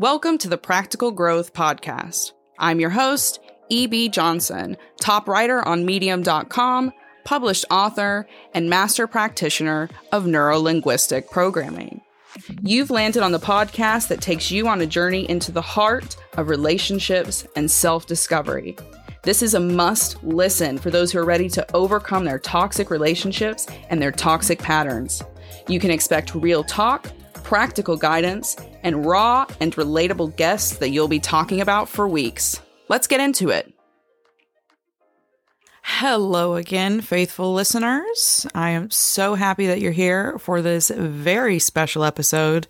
Welcome to the Practical Growth Podcast. I'm your host, E.B. Johnson, top writer on Medium.com, published author, and master practitioner of neurolinguistic programming. You've landed on the podcast that takes you on a journey into the heart of relationships and self discovery. This is a must listen for those who are ready to overcome their toxic relationships and their toxic patterns. You can expect real talk, practical guidance, and raw and relatable guests that you'll be talking about for weeks. Let's get into it. Hello again, faithful listeners. I am so happy that you're here for this very special episode.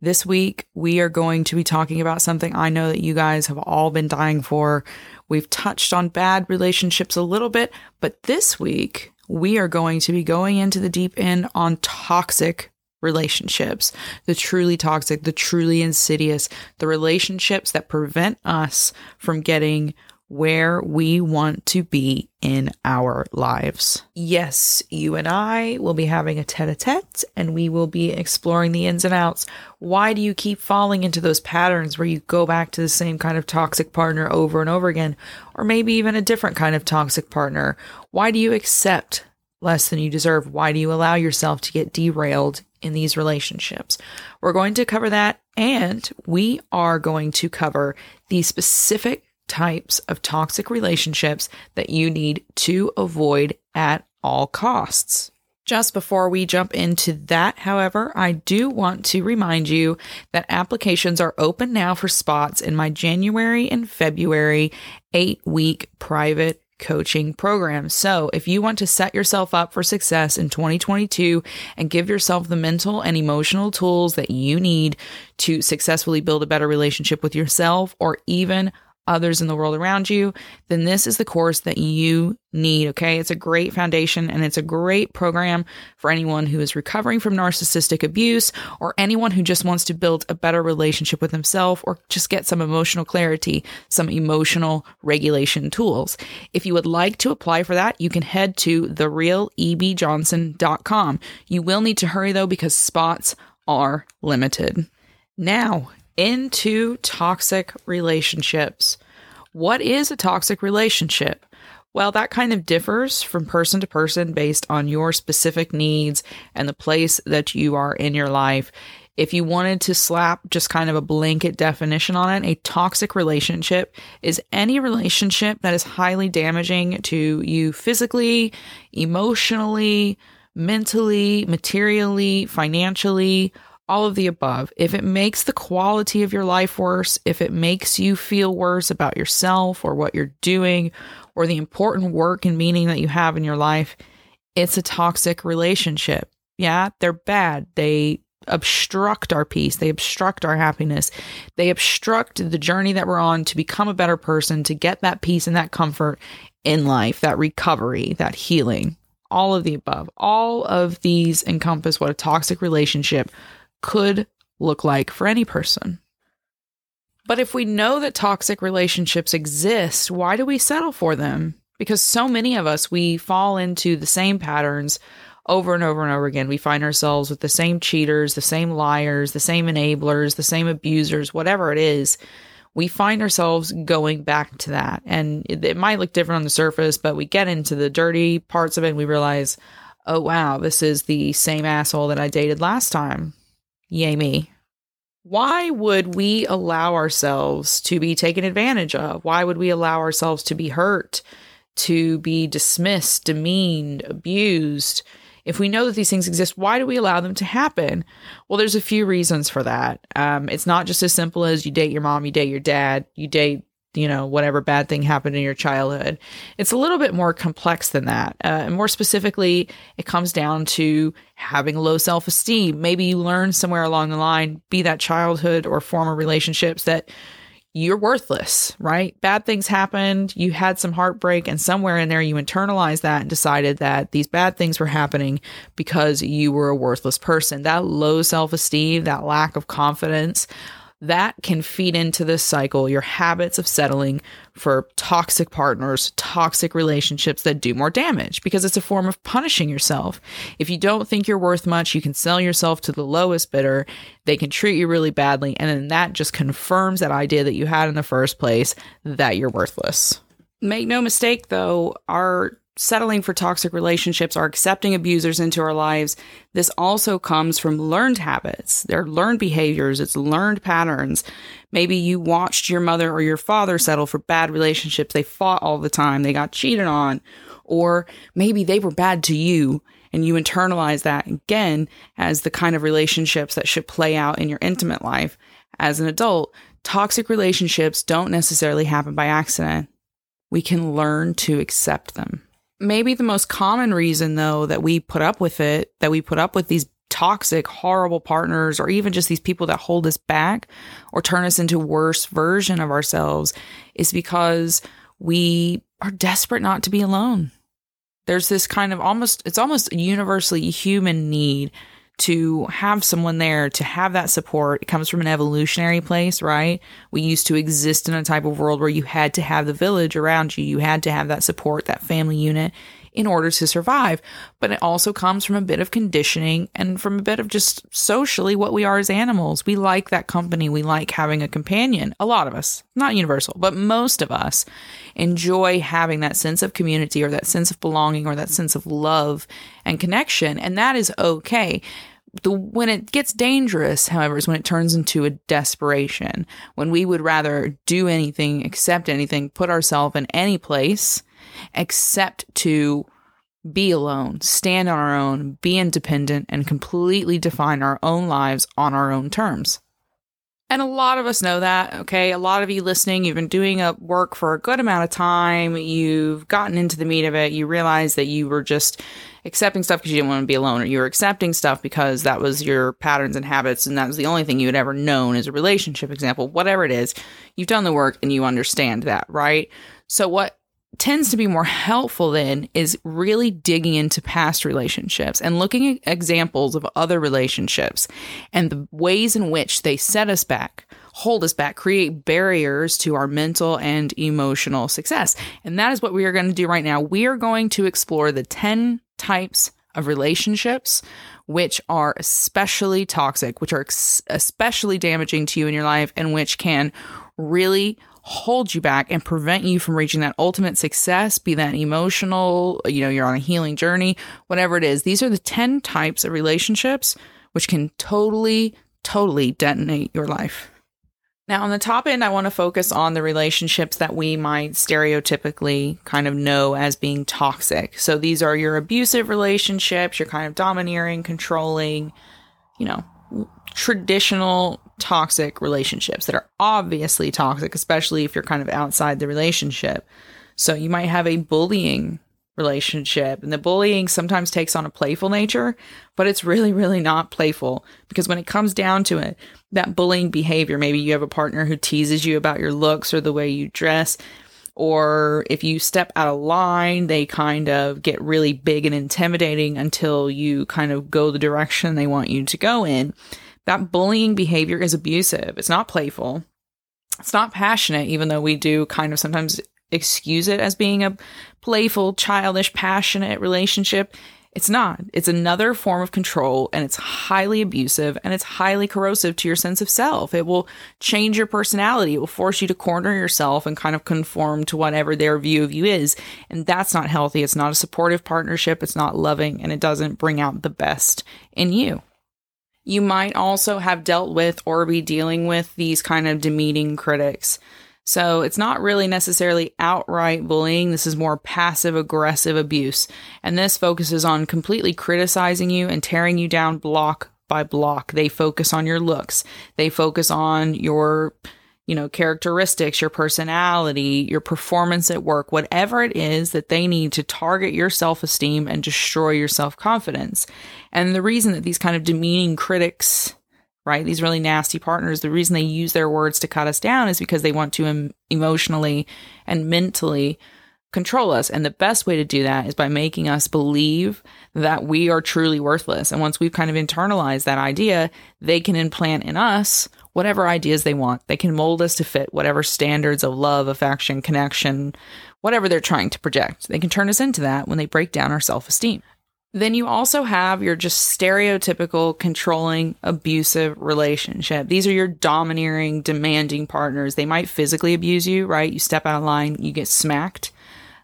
This week, we are going to be talking about something I know that you guys have all been dying for. We've touched on bad relationships a little bit, but this week, we are going to be going into the deep end on toxic relationships, the truly toxic, the truly insidious, the relationships that prevent us from getting where we want to be in our lives. Yes, you and I will be having a tete a tete and we will be exploring the ins and outs. Why do you keep falling into those patterns where you go back to the same kind of toxic partner over and over again? Or maybe even a different kind of toxic partner? Why do you accept less than you deserve? Why do you allow yourself to get derailed in these relationships? We're going to cover that and we are going to cover the specific types of toxic relationships that you need to avoid at all costs. Just before we jump into that, however, I do want to remind you that applications are open now for spots in my January and February eight week private coaching program. So, if you want to set yourself up for success in 2022 and give yourself the mental and emotional tools that you need to successfully build a better relationship with yourself or even others in the world around you, then this is the course that you need. Okay. It's a great foundation and it's a great program for anyone who is recovering from narcissistic abuse or anyone who just wants to build a better relationship with himself or just get some emotional clarity, some emotional regulation tools. If you would like to apply for that, you can head to therealebjohnson.com. You will need to hurry though because spots are limited. Now, into toxic relationships. What is a toxic relationship? Well, that kind of differs from person to person based on your specific needs and the place that you are in your life. If you wanted to slap just kind of a blanket definition on it, a toxic relationship is any relationship that is highly damaging to you physically, emotionally, mentally, materially, financially, all of the above. If it makes the quality of your life worse, if it makes you feel worse about yourself or what you're doing or the important work and meaning that you have in your life, it's a toxic relationship. Yeah, they're bad. They obstruct our peace. They obstruct our happiness. They obstruct the journey that we're on to become a better person, to get that peace and that comfort in life, that recovery, that healing. All of the above. All of these encompass what a toxic relationship could look like for any person. But if we know that toxic relationships exist, why do we settle for them? Because so many of us, we fall into the same patterns over and over and over again. We find ourselves with the same cheaters, the same liars, the same enablers, the same abusers, whatever it is. We find ourselves going back to that. And it, it might look different on the surface, but we get into the dirty parts of it and we realize, oh, wow, this is the same asshole that I dated last time. Yay me. Why would we allow ourselves to be taken advantage of? Why would we allow ourselves to be hurt, to be dismissed, demeaned, abused? If we know that these things exist, why do we allow them to happen? Well, there's a few reasons for that. Um, it's not just as simple as you date your mom, you date your dad, you date you know, whatever bad thing happened in your childhood. It's a little bit more complex than that. Uh, and more specifically, it comes down to having low self esteem. Maybe you learn somewhere along the line, be that childhood or former relationships, that you're worthless, right? Bad things happened. You had some heartbreak, and somewhere in there, you internalized that and decided that these bad things were happening because you were a worthless person. That low self esteem, that lack of confidence, that can feed into this cycle, your habits of settling for toxic partners, toxic relationships that do more damage because it's a form of punishing yourself. If you don't think you're worth much, you can sell yourself to the lowest bidder. They can treat you really badly. And then that just confirms that idea that you had in the first place that you're worthless. Make no mistake, though, our settling for toxic relationships, are accepting abusers into our lives, this also comes from learned habits. They're learned behaviors, it's learned patterns. Maybe you watched your mother or your father settle for bad relationships. They fought all the time, they got cheated on, or maybe they were bad to you. And you internalize that again as the kind of relationships that should play out in your intimate life. As an adult, toxic relationships don't necessarily happen by accident. We can learn to accept them. Maybe the most common reason, though, that we put up with it, that we put up with these toxic, horrible partners, or even just these people that hold us back or turn us into worse version of ourselves, is because we are desperate not to be alone. There's this kind of almost, it's almost a universally human need to have someone there to have that support. It comes from an evolutionary place, right? We used to exist in a type of world where you had to have the village around you. You had to have that support, that family unit in order to survive. But it also comes from a bit of conditioning and from a bit of just socially what we are as animals. We like that company. We like having a companion. A lot of us, not universal, but most of us enjoy having that sense of community or that sense of belonging or that sense of love and connection. And that is okay. The, when it gets dangerous, however, is when it turns into a desperation, when we would rather do anything, accept anything, put ourselves in any place except to be alone, stand on our own, be independent, and completely define our own lives on our own terms. And a lot of us know that, okay? A lot of you listening, you've been doing a work for a good amount of time. You've gotten into the meat of it. You realize that you were just accepting stuff because you didn't want to be alone, or you were accepting stuff because that was your patterns and habits, and that was the only thing you had ever known as a relationship example. Whatever it is, you've done the work and you understand that, right? So, what tends to be more helpful then is really digging into past relationships and looking at examples of other relationships and the ways in which they set us back, hold us back, create barriers to our mental and emotional success. And that is what we are going to do right now. We are going to explore the 10 types of relationships which are especially toxic, which are especially damaging to you in your life, and which can really hold you back and prevent you from reaching that ultimate success, be that emotional, you know, you're on a healing journey, whatever it is. These are the 10 types of relationships which can totally, totally detonate your life. Now, on the top end, I want to focus on the relationships that we might stereotypically kind of know as being toxic. So these are your abusive relationships, your kind of domineering, controlling, you know, traditional toxic relationships that are obviously toxic, especially if you're kind of outside the relationship. So you might have a bullying relationship, and the bullying sometimes takes on a playful nature, but it's really, really not playful because when it comes down to it, that bullying behavior, maybe you have a partner who teases you about your looks or the way you dress. Or if you step out of line, they kind of get really big and intimidating until you kind of go the direction they want you to go in. That bullying behavior is abusive. It's not playful. It's not passionate, even though we do kind of sometimes excuse it as being a playful, childish, passionate relationship. It's not. It's another form of control and it's highly abusive and it's highly corrosive to your sense of self. It will change your personality. It will force you to corner yourself and kind of conform to whatever their view of you is. And that's not healthy. It's not a supportive partnership. It's not loving and it doesn't bring out the best in you. You might also have dealt with or be dealing with these kind of demeaning critics. So it's not really necessarily outright bullying. This is more passive aggressive abuse. And this focuses on completely criticizing you and tearing you down block by block. They focus on your looks. They focus on your you know, characteristics, your personality, your performance at work, whatever it is that they need to target your self esteem and destroy your self confidence. And the reason that these kind of demeaning critics, right, these really nasty partners, the reason they use their words to cut us down is because they want to em- emotionally and mentally control us. And the best way to do that is by making us believe that we are truly worthless. And once we've kind of internalized that idea, they can implant in us whatever ideas they want. They can mold us to fit whatever standards of love, affection, connection, whatever they're trying to project. They can turn us into that when they break down our self esteem. Then you also have your just stereotypical controlling abusive relationship. These are your domineering, demanding partners. They might physically abuse you, right? You step out of line, you get smacked.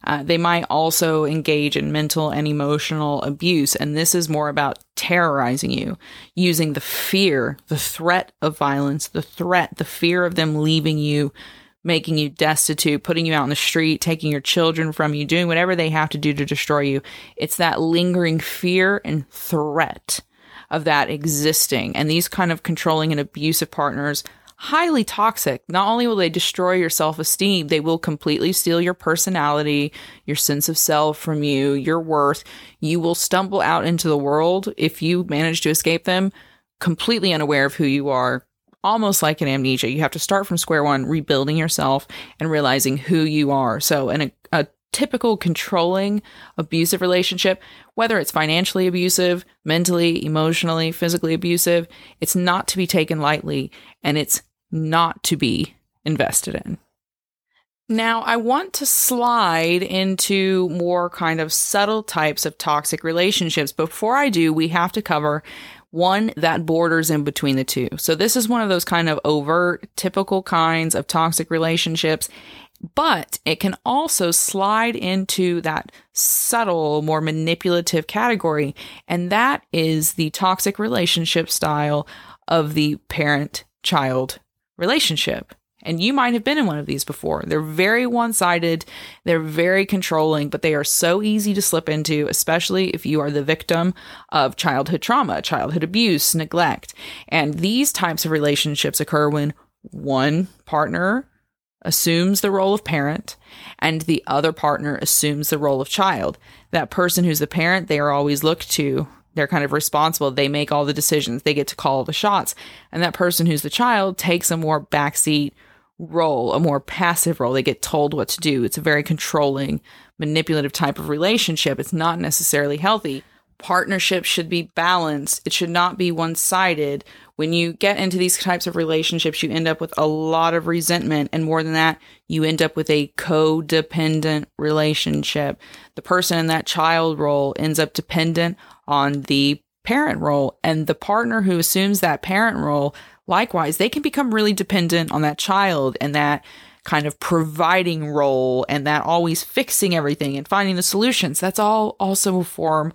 Uh, they might also engage in mental and emotional abuse. And this is more about terrorizing you, using the fear, the threat of violence, the threat, the fear of them leaving you, making you destitute, putting you out in the street, taking your children from you, doing whatever they have to do to destroy you. It's that lingering fear and threat of that existing. And these kind of controlling and abusive partners highly toxic. Not only will they destroy your self esteem, they will completely steal your personality, your sense of self from you, your worth. You will stumble out into the world if you manage to escape them completely unaware of who you are. Almost like an amnesia. You have to start from square one, rebuilding yourself and realizing who you are. So, in a, a typical controlling abusive relationship, whether it's financially abusive, mentally, emotionally, physically abusive, it's not to be taken lightly and it's not to be invested in. Now, I want to slide into more kind of subtle types of toxic relationships. Before I do, we have to cover one that borders in between the two. So, this is one of those kind of overt, typical kinds of toxic relationships, but it can also slide into that subtle, more manipulative category. And that is the toxic relationship style of the parent child relationship. And you might have been in one of these before. They're very one sided, they're very controlling, but they are so easy to slip into, especially if you are the victim of childhood trauma, childhood abuse, neglect. And these types of relationships occur when one partner assumes the role of parent and the other partner assumes the role of child. That person who's the parent, they are always looked to they're kind of responsible. They make all the decisions. They get to call the shots. And that person who's the child takes a more backseat role, a more passive role. They get told what to do. It's a very controlling, manipulative type of relationship. It's not necessarily healthy. Partnership should be balanced. It should not be one sided. When you get into these types of relationships, you end up with a lot of resentment. And more than that, you end up with a codependent relationship. The person in that child role ends up dependent on the parent role. And the partner who assumes that parent role, likewise, they can become really dependent on that child and that kind of providing role and that always fixing everything and finding the solutions. That's all also a form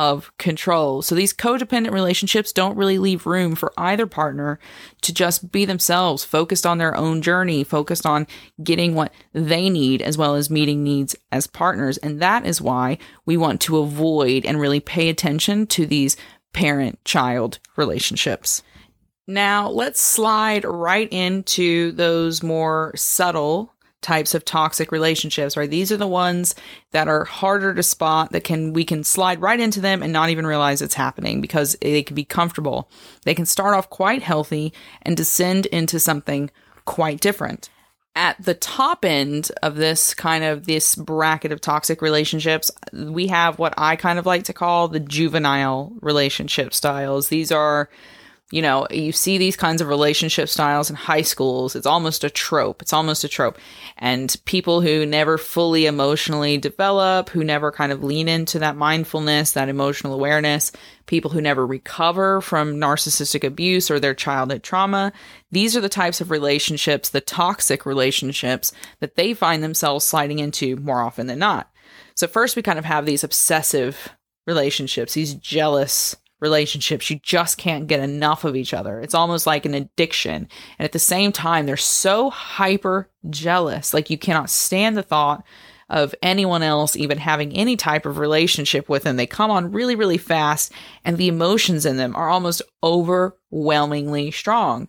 of control. So these codependent relationships don't really leave room for either partner to just be themselves, focused on their own journey, focused on getting what they need as well as meeting needs as partners. And that is why we want to avoid and really pay attention to these parent child relationships. Now, let's slide right into those more subtle types of toxic relationships, right? These are the ones that are harder to spot that can, we can slide right into them and not even realize it's happening because they can be comfortable. They can start off quite healthy and descend into something quite different. At the top end of this kind of this bracket of toxic relationships, we have what I kind of like to call the juvenile relationship styles. These are you know, you see these kinds of relationship styles in high schools. It's almost a trope. It's almost a trope. And people who never fully emotionally develop, who never kind of lean into that mindfulness, that emotional awareness, people who never recover from narcissistic abuse or their childhood trauma, these are the types of relationships, the toxic relationships that they find themselves sliding into more often than not. So first we kind of have these obsessive relationships, these jealous relationships. You just can't get enough of each other. It's almost like an addiction. And at the same time, they're so hyper jealous. Like you cannot stand the thought of anyone else even having any type of relationship with them. They come on really, really fast, and the emotions in them are almost overwhelmingly strong.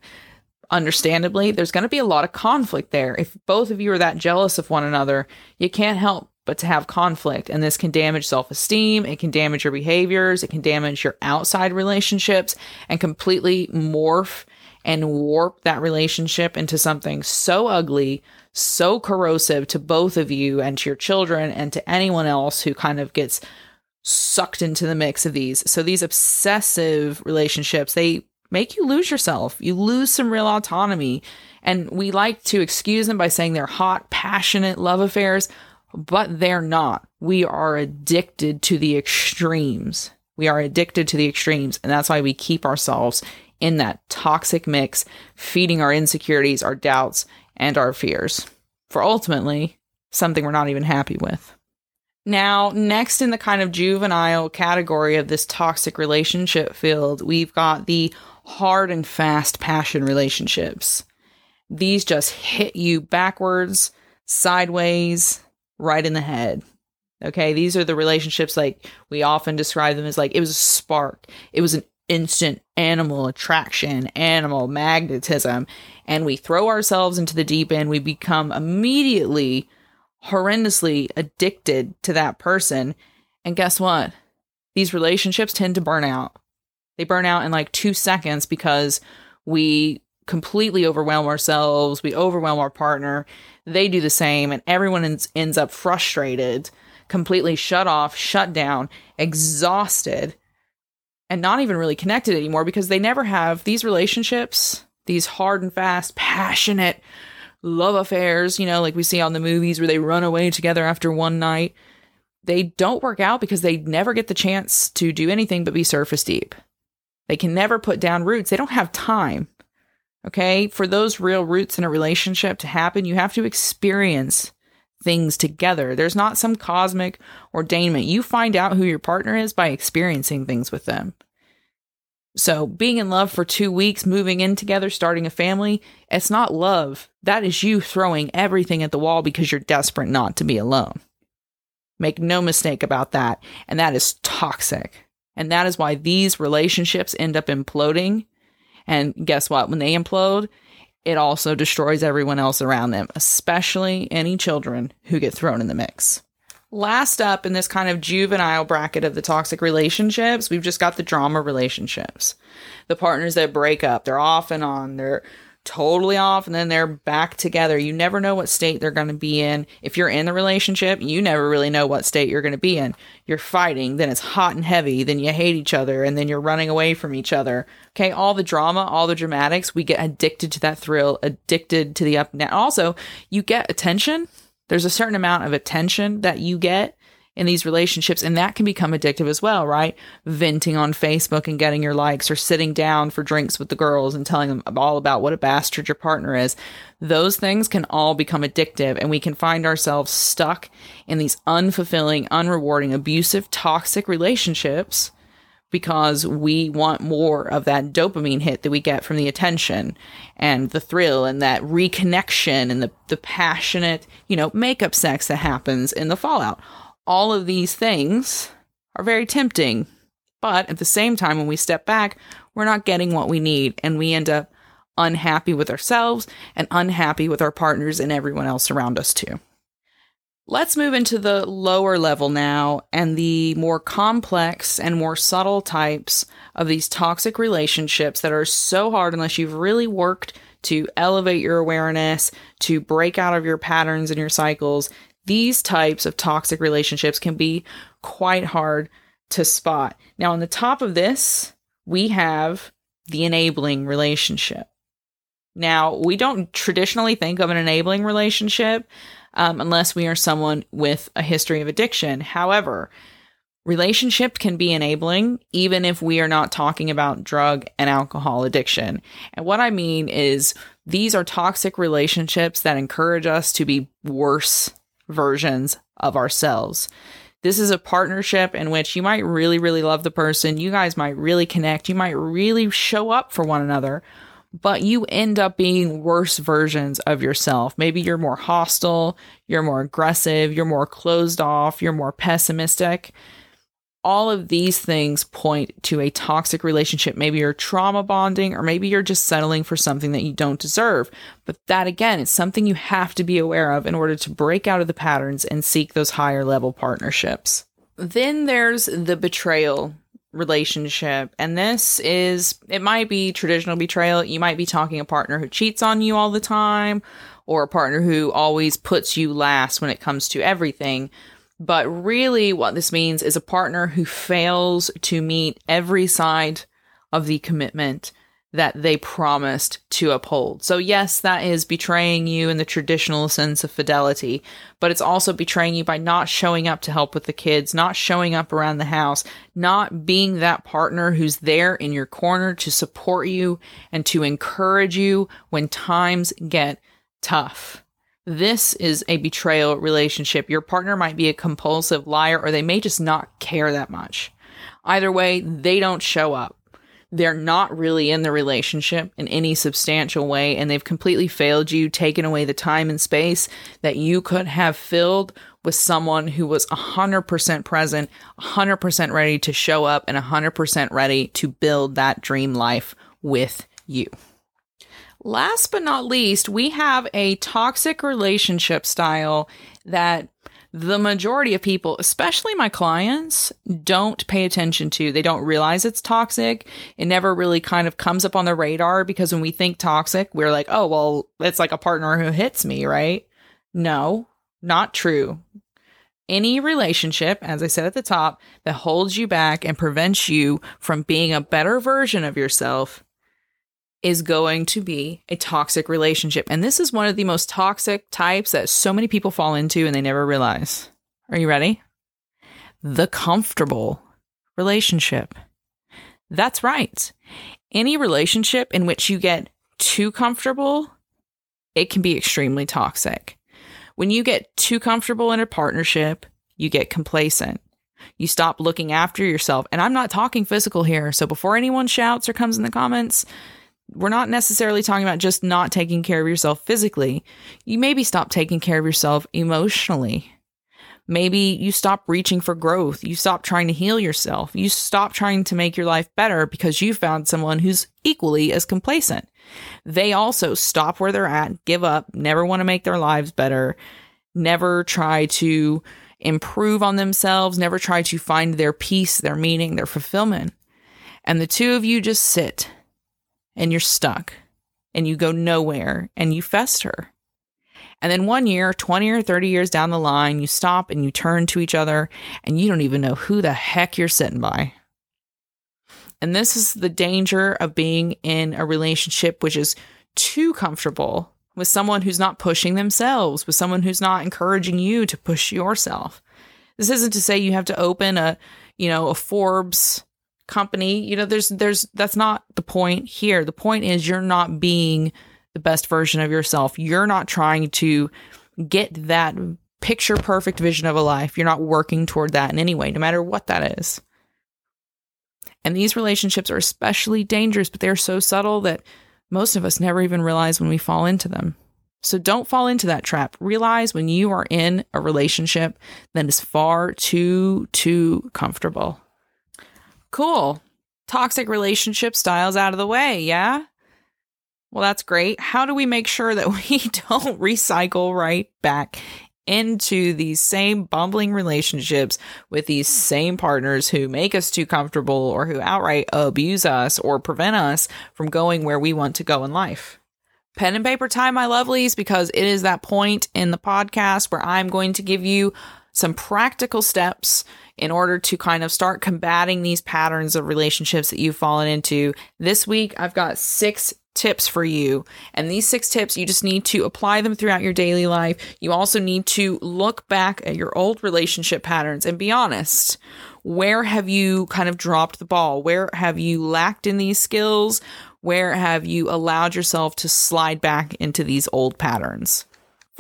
Understandably, there's going to be a lot of conflict there. If both of you are that jealous of one another, you can't help but to have conflict. And this can damage self esteem, it can damage your behaviors, it can damage your outside relationships, and completely morph and warp that relationship into something so ugly, so corrosive to both of you and to your children and to anyone else who kind of gets sucked into the mix of these. So these obsessive relationships, they make you lose yourself. You lose some real autonomy. And we like to excuse them by saying they're hot, passionate love affairs, but they're not. We are addicted to the extremes. We are addicted to the extremes. And that's why we keep ourselves in that toxic mix, feeding our insecurities, our doubts, and our fears for ultimately something we're not even happy with. Now, next in the kind of juvenile category of this toxic relationship field, we've got the hard and fast passion relationships. These just hit you backwards, sideways, right in the head. Okay, these are the relationships like we often describe them as like it was a spark, it was an instant animal attraction, animal magnetism, and we throw ourselves into the deep end. We become immediately horrendously addicted to that person. And guess what? These relationships tend to burn out. They burn out in like two seconds because we completely overwhelm ourselves, we overwhelm our partner. They do the same, and everyone ends, ends up frustrated, completely shut off, shut down, exhausted, and not even really connected anymore because they never have these relationships, these hard and fast, passionate love affairs, you know, like we see on the movies where they run away together after one night. They don't work out because they never get the chance to do anything but be surface deep. They can never put down roots. They don't have time. Okay. For those real roots in a relationship to happen, you have to experience things together. There's not some cosmic ordainment. You find out who your partner is by experiencing things with them. So, being in love for two weeks, moving in together, starting a family, it's not love. That is you throwing everything at the wall because you're desperate not to be alone. Make no mistake about that. And that is toxic. And that is why these relationships end up imploding. And guess what? When they implode, it also destroys everyone else around them, especially any children who get thrown in the mix. Last up in this kind of juvenile bracket of the toxic relationships, we've just got the drama relationships. The partners that break up, they're off and on, they're totally off and then they're back together. You never know what state they're going to be in. If you're in the relationship, you never really know what state you're going to be in. You're fighting, then it's hot and heavy, then you hate each other, and then you're running away from each other. Okay, all the drama, all the dramatics, we get addicted to that thrill, addicted to the up and down. Also, you get attention there's a certain amount of attention that you get in these relationships, and that can become addictive as well, right? Venting on Facebook and getting your likes, or sitting down for drinks with the girls and telling them all about what a bastard your partner is. Those things can all become addictive, and we can find ourselves stuck in these unfulfilling, unrewarding, abusive, toxic relationships because we want more of that dopamine hit that we get from the attention and the thrill and that reconnection and the, the passionate, you know, makeup sex that happens in the fallout. All of these things are very tempting. But at the same time, when we step back, we're not getting what we need and we end up unhappy with ourselves and unhappy with our partners and everyone else around us too. Let's move into the lower level now and the more complex and more subtle types of these toxic relationships that are so hard unless you've really worked to elevate your awareness, to break out of your patterns and your cycles. These types of toxic relationships can be quite hard to spot. Now, on the top of this, we have the enabling relationship. Now, we don't traditionally think of an enabling relationship um, unless we are someone with a history of addiction. However, relationship can be enabling even if we are not talking about drug and alcohol addiction. And what I mean is these are toxic relationships that encourage us to be worse versions of ourselves. This is a partnership in which you might really, really love the person. You guys might really connect. You might really show up for one another but you end up being worse versions of yourself. Maybe you're more hostile, you're more aggressive, you're more closed off, you're more pessimistic. All of these things point to a toxic relationship. Maybe you're trauma bonding, or maybe you're just settling for something that you don't deserve. But that again is something you have to be aware of in order to break out of the patterns and seek those higher level partnerships. Then there's the betrayal relationship. And this is, it might be traditional betrayal. You might be talking a partner who cheats on you all the time or a partner who always puts you last when it comes to everything. But really, what this means is a partner who fails to meet every side of the commitment that they promised to uphold. So, yes, that is betraying you in the traditional sense of fidelity, but it's also betraying you by not showing up to help with the kids, not showing up around the house, not being that partner who's there in your corner to support you and to encourage you when times get tough. This is a betrayal relationship. Your partner might be a compulsive liar or they may just not care that much. Either way, they don't show up they're not really in the relationship in any substantial way and they've completely failed you, taken away the time and space that you could have filled with someone who was 100% present, 100% ready to show up, and 100% ready to build that dream life with you. Last but not least, we have a toxic relationship style that the majority of people, especially my clients, don't pay attention to. They don't realize it's toxic. It never really kind of comes up on the radar because when we think toxic, we're like, oh, well, it's like a partner who hits me, right? No, not true. Any relationship, as I said at the top, that holds you back and prevents you from being a better version of yourself is going to be a toxic relationship. And this is one of the most toxic types that so many people fall into and they never realize. Are you ready? The comfortable relationship. That's right. Any relationship in which you get too comfortable, it can be extremely toxic. When you get too comfortable in a partnership, you get complacent. You stop looking after yourself. And I'm not talking physical here. So before anyone shouts or comes in the comments, we're not necessarily talking about just not taking care of yourself physically. You maybe stop taking care of yourself emotionally. Maybe you stop reaching for growth. You stop trying to heal yourself. You stop trying to make your life better because you found someone who's equally as complacent. They also stop where they're at, give up, never want to make their lives better, never try to improve on themselves, never try to find their peace, their meaning, their fulfillment. And the two of you just sit and you're stuck and you go nowhere and you fester. And then one year, 20 or 30 years down the line, you stop and you turn to each other and you don't even know who the heck you're sitting by. And this is the danger of being in a relationship which is too comfortable with someone who's not pushing themselves, with someone who's not encouraging you to push yourself. This isn't to say you have to open a, you know, a Forbes company. You know, there's there's that's not the point here. The point is you're not being the best version of yourself. You're not trying to get that picture perfect vision of a life. You're not working toward that in any way, no matter what that is. And these relationships are especially dangerous, but they're so subtle that most of us never even realize when we fall into them. So don't fall into that trap. Realize when you are in a relationship that is far too, too comfortable. Cool. Toxic relationship styles out of the way, yeah? Well, that's great. How do we make sure that we don't recycle right back into these same bumbling relationships with these same partners who make us too comfortable or who outright abuse us or prevent us from going where we want to go in life? Pen and paper time, my lovelies, because it is that point in the podcast where I'm going to give you some practical steps in order to kind of start combating these patterns of relationships that you've fallen into. This week, I've got six tips for you. And these six tips, you just need to apply them throughout your daily life. You also need to look back at your old relationship patterns and be honest. Where have you kind of dropped the ball? Where have you lacked in these skills? Where have you allowed yourself to slide back into these old patterns?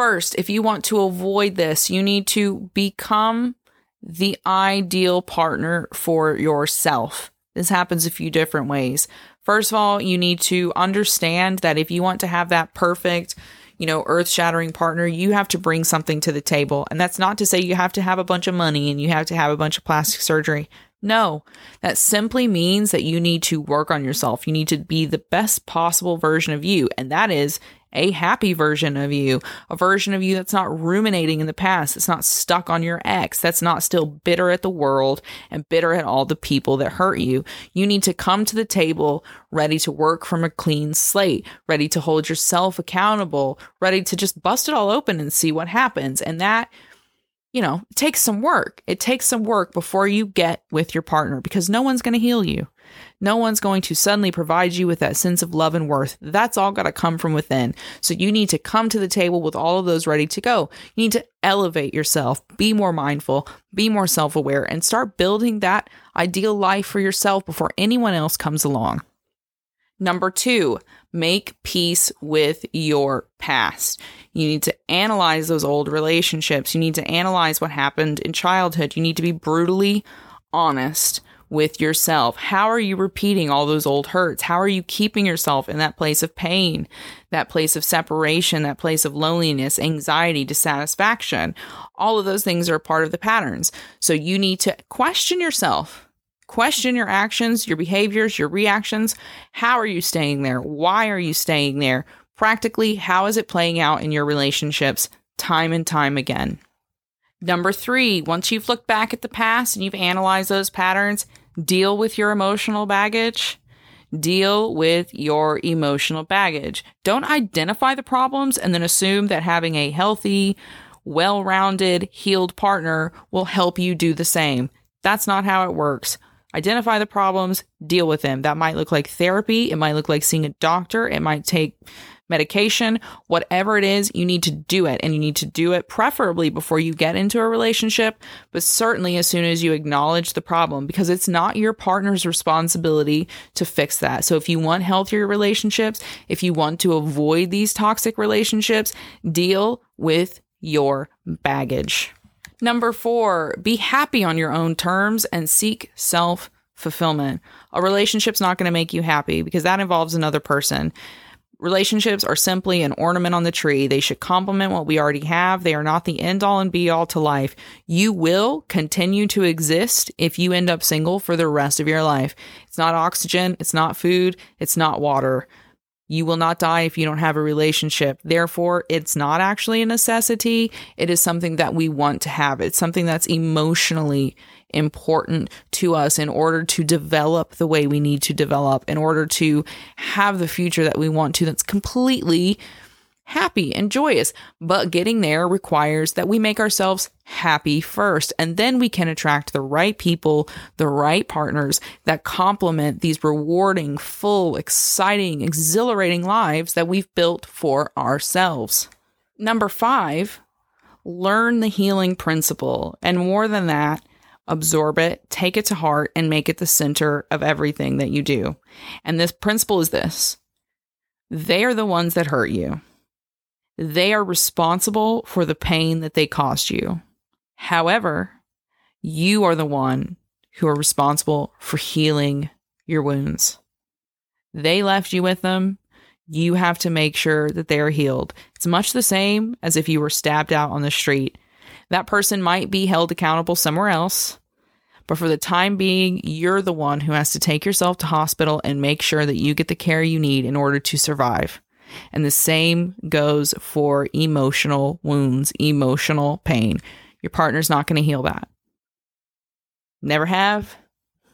First, if you want to avoid this, you need to become the ideal partner for yourself. This happens a few different ways. First of all, you need to understand that if you want to have that perfect, you know, earth shattering partner, you have to bring something to the table. And that's not to say you have to have a bunch of money and you have to have a bunch of plastic surgery. No, that simply means that you need to work on yourself. You need to be the best possible version of you. And that is a happy version of you, a version of you that's not ruminating in the past, that's not stuck on your ex, that's not still bitter at the world and bitter at all the people that hurt you. You need to come to the table ready to work from a clean slate, ready to hold yourself accountable, ready to just bust it all open and see what happens. And that you know, it takes some work. It takes some work before you get with your partner because no one's going to heal you. No one's going to suddenly provide you with that sense of love and worth. That's all got to come from within. So you need to come to the table with all of those ready to go. You need to elevate yourself, be more mindful, be more self aware, and start building that ideal life for yourself before anyone else comes along. Number two, make peace with your past. You need to analyze those old relationships. You need to analyze what happened in childhood. You need to be brutally honest with yourself. How are you repeating all those old hurts? How are you keeping yourself in that place of pain, that place of separation, that place of loneliness, anxiety, dissatisfaction? All of those things are part of the patterns. So you need to question yourself Question your actions, your behaviors, your reactions. How are you staying there? Why are you staying there? Practically, how is it playing out in your relationships time and time again? Number three, once you've looked back at the past and you've analyzed those patterns, deal with your emotional baggage. Deal with your emotional baggage. Don't identify the problems and then assume that having a healthy, well rounded, healed partner will help you do the same. That's not how it works identify the problems, deal with them. That might look like therapy, it might look like seeing a doctor, it might take medication, whatever it is, you need to do it. And you need to do it preferably before you get into a relationship, but certainly as soon as you acknowledge the problem, because it's not your partner's responsibility to fix that. So if you want healthier relationships, if you want to avoid these toxic relationships, deal with your baggage. Number four, be happy on your own terms and seek self fulfillment. A relationship's not going to make you happy because that involves another person. Relationships are simply an ornament on the tree. They should complement what we already have. They are not the end all and be all to life. You will continue to exist if you end up single for the rest of your life. It's not oxygen, it's not food, it's not water. You will not die if you don't have a relationship. Therefore, it's not actually a necessity. It is something that we want to have. It's something that's emotionally important to us in order to develop the way we need to develop, in order to have the future that we want to, that's completely happy and joyous. But getting there requires that we make ourselves happy first, and then we can attract the right people, the right partners that complement these rewarding, full, exciting, exhilarating lives that we've built for ourselves. Number five, learn the healing principle. And more than that, absorb it, take it to heart, and make it the center of everything that you do. And this principle is this they are the ones that hurt you. They are responsible for the pain that they caused you. However, you are the one who are responsible for healing your wounds. They left you with them. You have to make sure that they are healed. It's much the same as if you were stabbed out on the street. That person might be held accountable somewhere else, but for the time being, you're the one who has to take yourself to hospital and make sure that you get the care you need in order to survive. And the same goes for emotional wounds, emotional pain. Your partner's not going to heal that. Never have,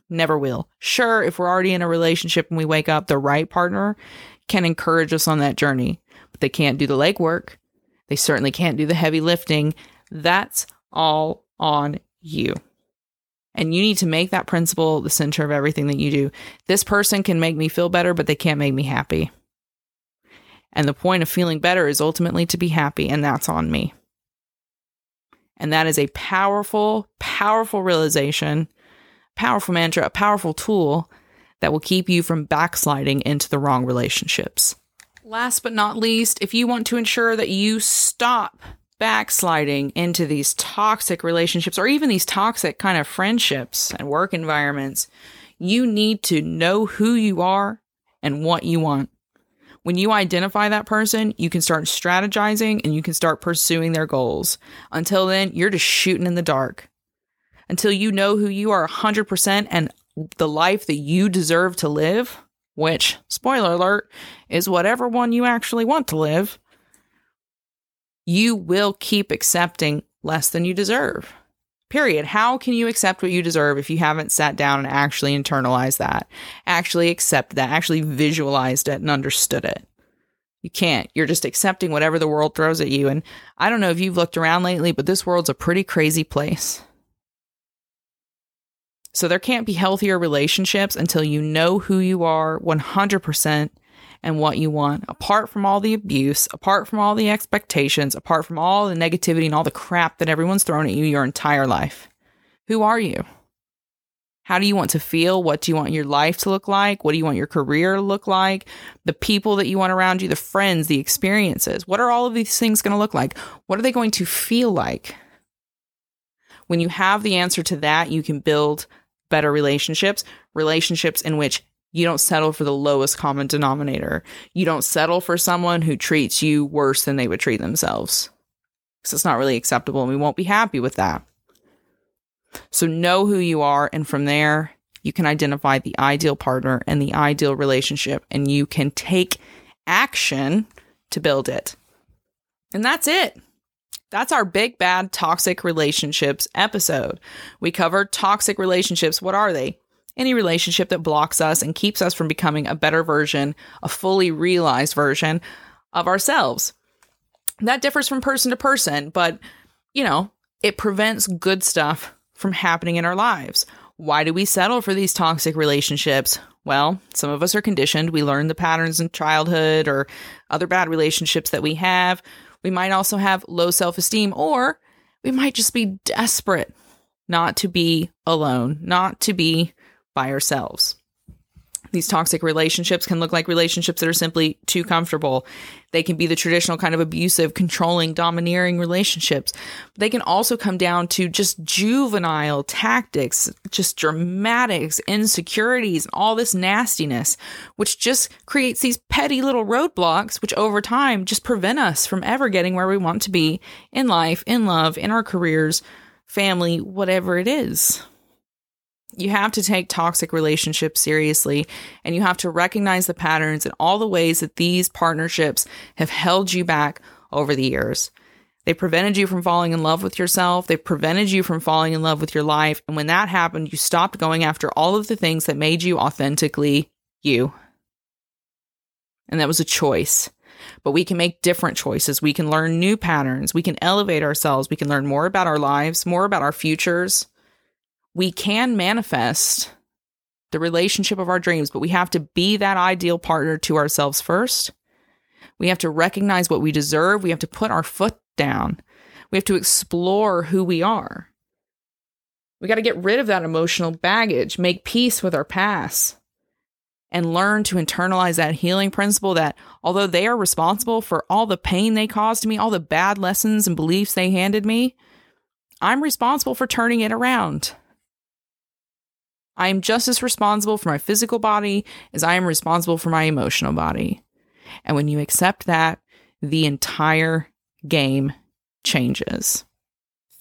never will. Sure, if we're already in a relationship and we wake up, the right partner can encourage us on that journey, but they can't do the legwork. They certainly can't do the heavy lifting. That's all on you. And you need to make that principle the center of everything that you do. This person can make me feel better, but they can't make me happy. And the point of feeling better is ultimately to be happy, and that's on me. And that is a powerful, powerful realization, powerful mantra, a powerful tool that will keep you from backsliding into the wrong relationships. Last but not least, if you want to ensure that you stop backsliding into these toxic relationships or even these toxic kind of friendships and work environments, you need to know who you are and what you want. When you identify that person, you can start strategizing and you can start pursuing their goals. Until then, you're just shooting in the dark. Until you know who you are 100% and the life that you deserve to live, which, spoiler alert, is whatever one you actually want to live, you will keep accepting less than you deserve. Period. How can you accept what you deserve if you haven't sat down and actually internalized that, actually accepted that, actually visualized it and understood it? You can't. You're just accepting whatever the world throws at you. And I don't know if you've looked around lately, but this world's a pretty crazy place. So there can't be healthier relationships until you know who you are 100% and what you want, apart from all the abuse, apart from all the expectations, apart from all the negativity and all the crap that everyone's thrown at you your entire life. Who are you? How do you want to feel? What do you want your life to look like? What do you want your career to look like? The people that you want around you, the friends, the experiences. What are all of these things going to look like? What are they going to feel like? When you have the answer to that, you can build better relationships, relationships in which you don't settle for the lowest common denominator. You don't settle for someone who treats you worse than they would treat themselves. Because it's not really acceptable and we won't be happy with that. So know who you are. And from there, you can identify the ideal partner and the ideal relationship, and you can take action to build it. And that's it. That's our big bad toxic relationships episode. We covered toxic relationships. What are they? Any relationship that blocks us and keeps us from becoming a better version, a fully realized version of ourselves. That differs from person to person, but you know, it prevents good stuff from happening in our lives. Why do we settle for these toxic relationships? Well, some of us are conditioned. We learn the patterns in childhood or other bad relationships that we have. We might also have low self esteem, or we might just be desperate not to be alone, not to be by ourselves. These toxic relationships can look like relationships that are simply too comfortable. They can be the traditional kind of abusive, controlling, domineering relationships. They can also come down to just juvenile tactics, just dramatics, insecurities, and all this nastiness, which just creates these petty little roadblocks, which over time just prevent us from ever getting where we want to be in life, in love, in our careers, family, whatever it is you have to take toxic relationships seriously and you have to recognize the patterns and all the ways that these partnerships have held you back over the years. They prevented you from falling in love with yourself. They prevented you from falling in love with your life. And when that happened, you stopped going after all of the things that made you authentically you. And that was a choice. But we can make different choices. We can learn new patterns. We can elevate ourselves. We can learn more about our lives, more about our futures we can manifest the relationship of our dreams, but we have to be that ideal partner to ourselves first. We have to recognize what we deserve. We have to put our foot down. We have to explore who we are. We got to get rid of that emotional baggage, make peace with our past, and learn to internalize that healing principle that although they are responsible for all the pain they caused me, all the bad lessons and beliefs they handed me, I'm responsible for turning it around. I am just as responsible for my physical body as I am responsible for my emotional body. And when you accept that, the entire game changes.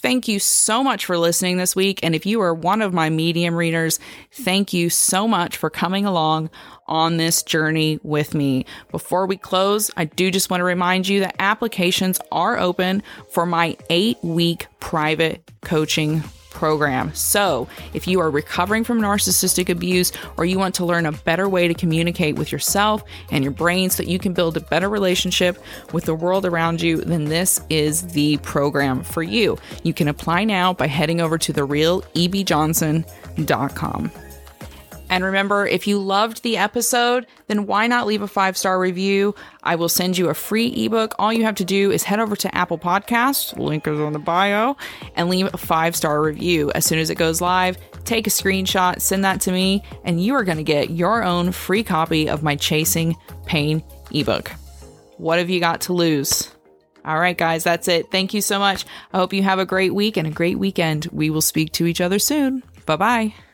Thank you so much for listening this week. And if you are one of my medium readers, thank you so much for coming along on this journey with me. Before we close, I do just want to remind you that applications are open for my eight week private coaching program. So, if you are recovering from narcissistic abuse or you want to learn a better way to communicate with yourself and your brain so that you can build a better relationship with the world around you, then this is the program for you. You can apply now by heading over to therealebjohnson.com. And remember, if you loved the episode, then why not leave a five star review? I will send you a free ebook. All you have to do is head over to Apple Podcasts, link is on the bio, and leave a five star review. As soon as it goes live, take a screenshot, send that to me, and you are going to get your own free copy of my Chasing Pain ebook. What have you got to lose? All right, guys, that's it. Thank you so much. I hope you have a great week and a great weekend. We will speak to each other soon. Bye bye.